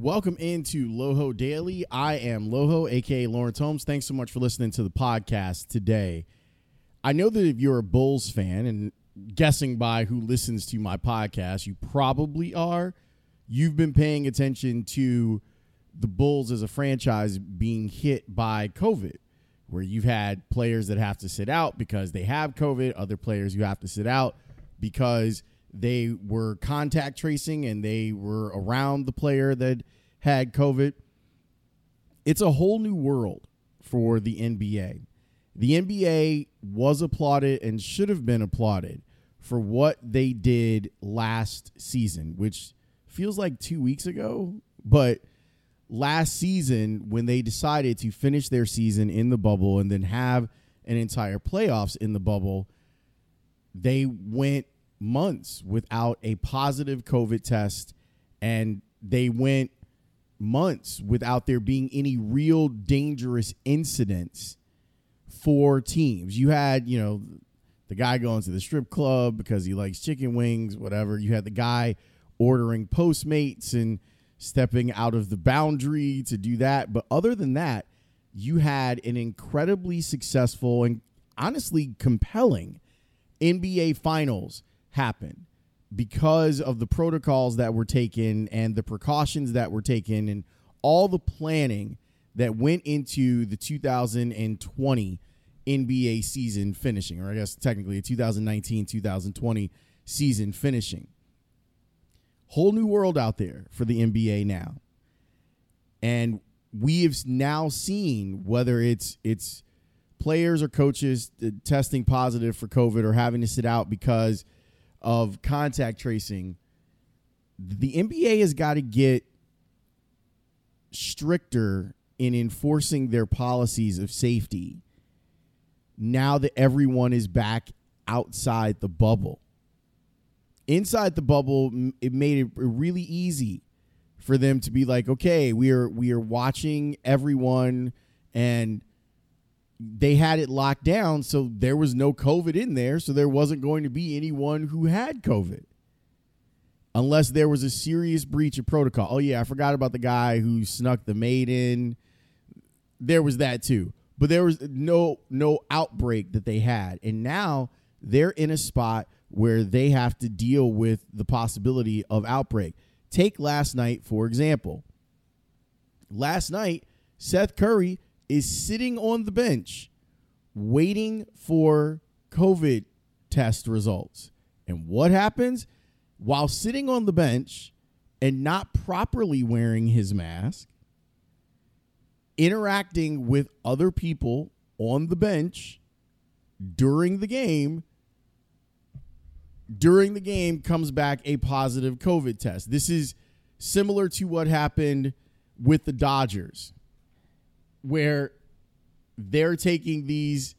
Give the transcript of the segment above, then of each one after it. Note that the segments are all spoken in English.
Welcome into Loho Daily. I am Loho, aka Lawrence Holmes. Thanks so much for listening to the podcast today. I know that if you're a Bulls fan, and guessing by who listens to my podcast, you probably are. You've been paying attention to the Bulls as a franchise being hit by COVID, where you've had players that have to sit out because they have COVID, other players who have to sit out because they were contact tracing and they were around the player that had COVID. It's a whole new world for the NBA. The NBA was applauded and should have been applauded for what they did last season, which feels like two weeks ago. But last season, when they decided to finish their season in the bubble and then have an entire playoffs in the bubble, they went months without a positive COVID test, and they went months without there being any real dangerous incidents for teams. You had, you know, the guy going to the strip club because he likes chicken wings, whatever. You had the guy ordering Postmates and stepping out of the boundary to do that. But other than that, you had an incredibly successful and honestly compelling NBA Finals happen because of the protocols that were taken and the precautions that were taken and all the planning that went into the 2020 NBA season finishing, or I guess technically a 2019 2020 season finishing. Whole new world out there for the NBA now. And we have now seen whether it's it's players or coaches testing positive for COVID or having to sit out because of contact tracing, the NBA has got to get stricter in enforcing their policies of safety now that everyone is back outside the bubble. Inside the bubble, it made it really easy for them to be like, okay, we are we are watching everyone and they had it locked down, so there was no COVID in there, so there wasn't going to be anyone who had COVID. Unless there was a serious breach of protocol. Oh, yeah, I forgot about the guy who snuck the maid in. There was that too. But there was no no outbreak that they had. And now they're in a spot where they have to deal with the possibility of outbreak. Take last night, for example. Last night, Seth Curry is sitting on the bench waiting for COVID test results. And what happens? While sitting on the bench and not properly wearing his mask, interacting with other people on the bench during the game, during the game comes back a positive COVID test. This is similar to what happened with the Dodgers where they're taking these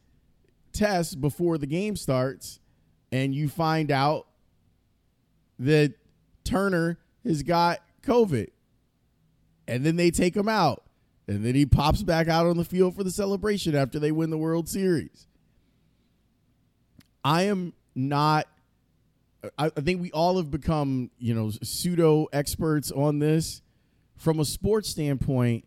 tests before the game starts and you find out that Turner has got COVID. And then they take him out. And then he pops back out on the field for the celebration after they win the World Series. I am not I, think we all have become, you know, pseudo experts on this. From a sports standpoint,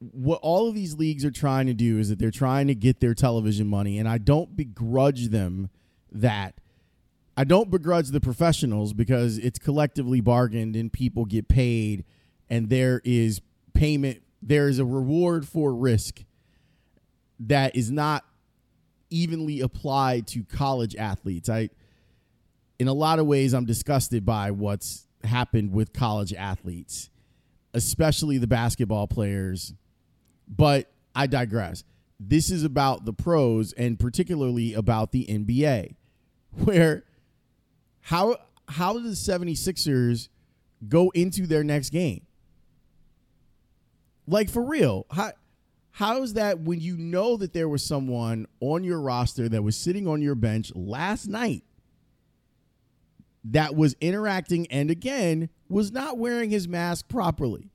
what all of these leagues are trying to do is that they're trying to get their television money, and I don't begrudge them that. I don't begrudge the professionals because it's collectively bargained and people get paid, and there is payment, there is a reward for risk that is not evenly applied to college athletes. I, in a lot of ways, I'm disgusted by what's happened with college athletes, especially the basketball players but I digress. This is about the pros and particularly about the NBA, where how how do the 76ers go into their next game? Like for real. How how is that when you know that there was someone on your roster that was sitting on your bench last night that was interacting and again was not wearing his mask properly?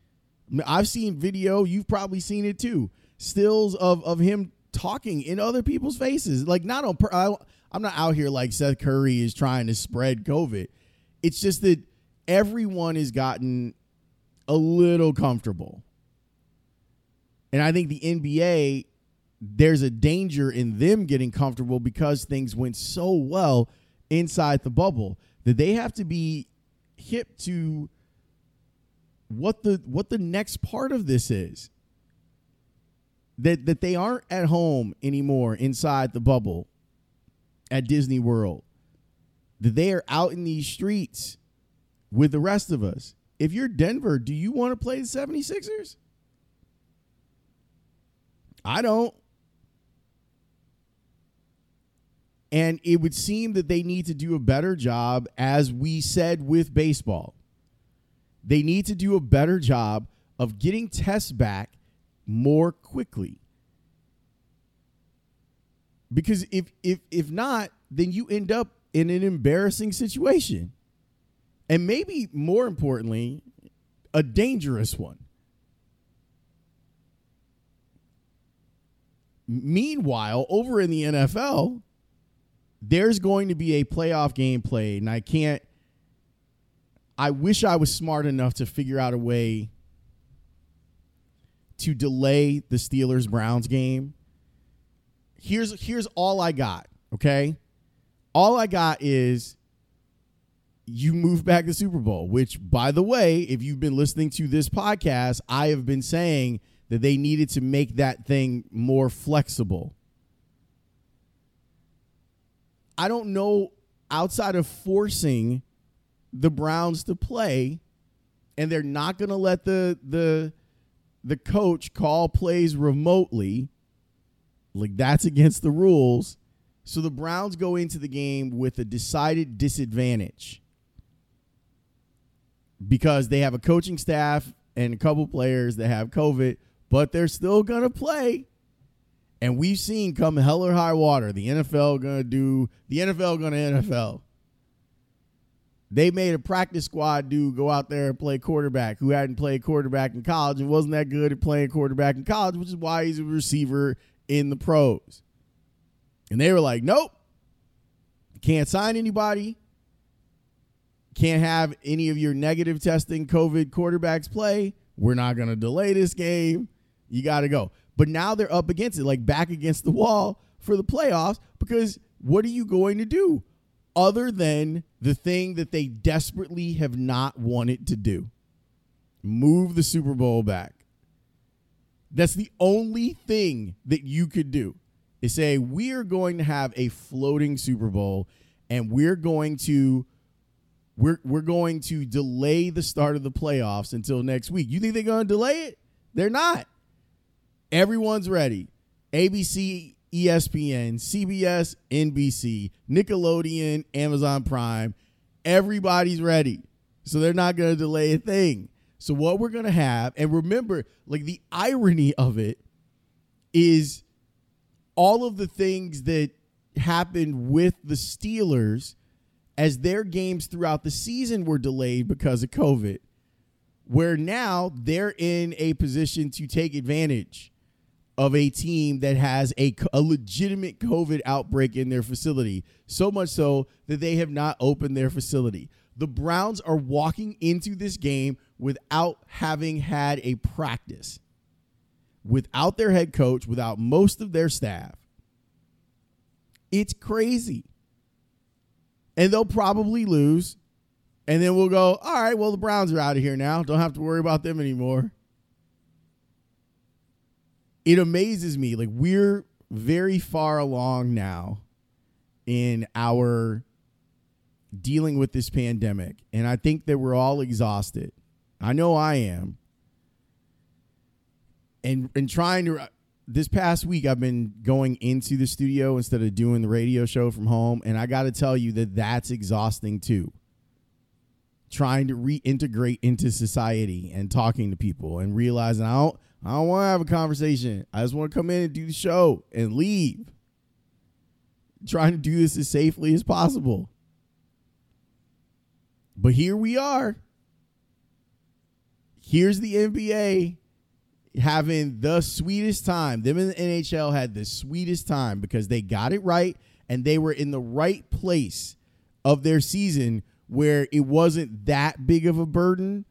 I've seen video, you've probably seen it too. Stills of of him talking in other people's faces. Like not on I, I'm not out here like Seth Curry is trying to spread COVID. It's just that everyone has gotten a little comfortable. And I think the NBA, there's a danger in them getting comfortable because things went so well inside the bubble that they have to be hip to what the what the next part of this is. That that they aren't at home anymore inside the bubble at Disney World. That they are out in these streets with the rest of us. If you're Denver do you want to play the 76ers I don't. And it would seem that they need to do a better job as we said with baseball they need to do a better job of getting tests back more quickly. Because if if if not, then you end up in an embarrassing situation. And maybe more importantly, a dangerous one. Meanwhile, over in the NFL, there's going to be a playoff game played, and I can't I wish I was smart enough to figure out a way to delay the Steelers Browns game. Here's here's all I got, okay? All I got is you move back the Super Bowl, which by the way, if you've been listening to this podcast, I have been saying that they needed to make that thing more flexible. I don't know outside of forcing the Browns to play, and they're not going to let the the the coach call plays remotely. Like that's against the rules. So the Browns go into the game with a decided disadvantage because they have a coaching staff and a couple players that have COVID, but they're still going to play. And we've seen come hell or high water, the NFL going to do the NFL going to NFL. They made a practice squad dude go out there and play quarterback who hadn't played quarterback in college and wasn't that good at playing quarterback in college, which is why he's a receiver in the pros. And they were like, nope, can't sign anybody, can't have any of your negative testing COVID quarterbacks play. We're not going to delay this game. You got to go. But now they're up against it, like back against the wall for the playoffs because what are you going to do? Other than the thing that they desperately have not wanted to do move the Super Bowl back. That's the only thing that you could do is say, we're going to have a floating Super Bowl and we're going to. We're, we're going to delay the start of the playoffs until next week. You think they're going to delay it? They're not. Everyone's ready. ABC ESPN, CBS, NBC, Nickelodeon, Amazon Prime. Everybody's ready. So they're not going to delay a thing. So what we're going to have, and remember, like the irony of it is all of the things that happened with the Steelers as their games throughout the season were delayed because of COVID, where now they're in a position to take advantage of a team that has a, a legitimate COVID outbreak in their facility. So much so that they have not opened their facility. The Browns are walking into this game without having had a practice, without their head coach, without most of their staff. It's crazy. And they'll probably lose. And then we'll go, all right, well, the Browns are out of here now. Don't have to worry about them anymore it amazes me. Like we're very far along now in our dealing with this pandemic. And I think that we're all exhausted. I know I am. And and trying to uh, this past week I've been going into the studio instead of doing the radio show from home and I got to tell you that that's exhausting too. Trying to reintegrate into society and talking to people and realizing I don't I don't want to have a conversation. I just want to come in and do the show and leave. Trying to do this as safely as possible. But here we are. Here's the NBA having the sweetest time. Them in the NHL had the sweetest time because they got it right and they were in the right place of their season where it wasn't that big of a burden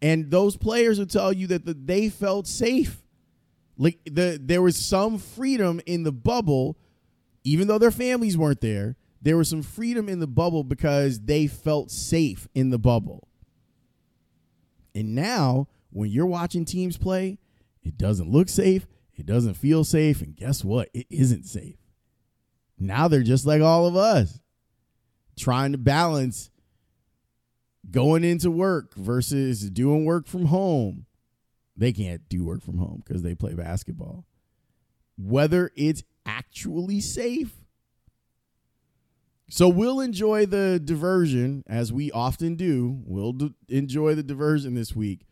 And those players will tell you that the, they felt safe. Like the there was some freedom in the bubble, even though their families weren't there. There was some freedom in the bubble because they felt safe in the bubble. And now, when you're watching teams play, it doesn't look safe, it doesn't feel safe, and guess what? It isn't safe. Now they're just like all of us, trying to balance going into work versus doing work from home. They can't do work from home because they play basketball. Whether it's actually safe. So we'll enjoy the diversion as we often do. We'll d- enjoy the diversion this week.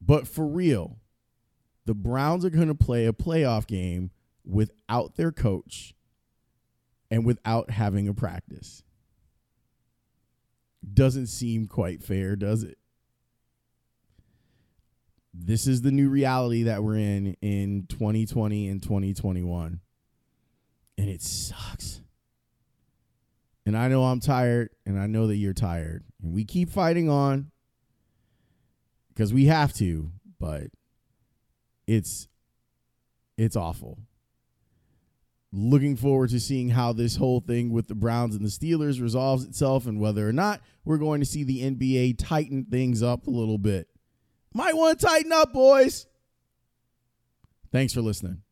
But for real, the Browns are going to play a playoff game without their coach and without having a practice. Doesn't seem quite fair, does it? This is the new reality that we're in in 2020 and 2021. And it sucks. And I know I'm tired, and I know that you're tired. And we keep fighting on because we have to, but it's it's awful. Looking forward to seeing how this whole thing with the Browns and the Steelers resolves itself and whether or not we're going to see the NBA tighten things up a little bit. Might want to tighten up, boys. Thanks for listening.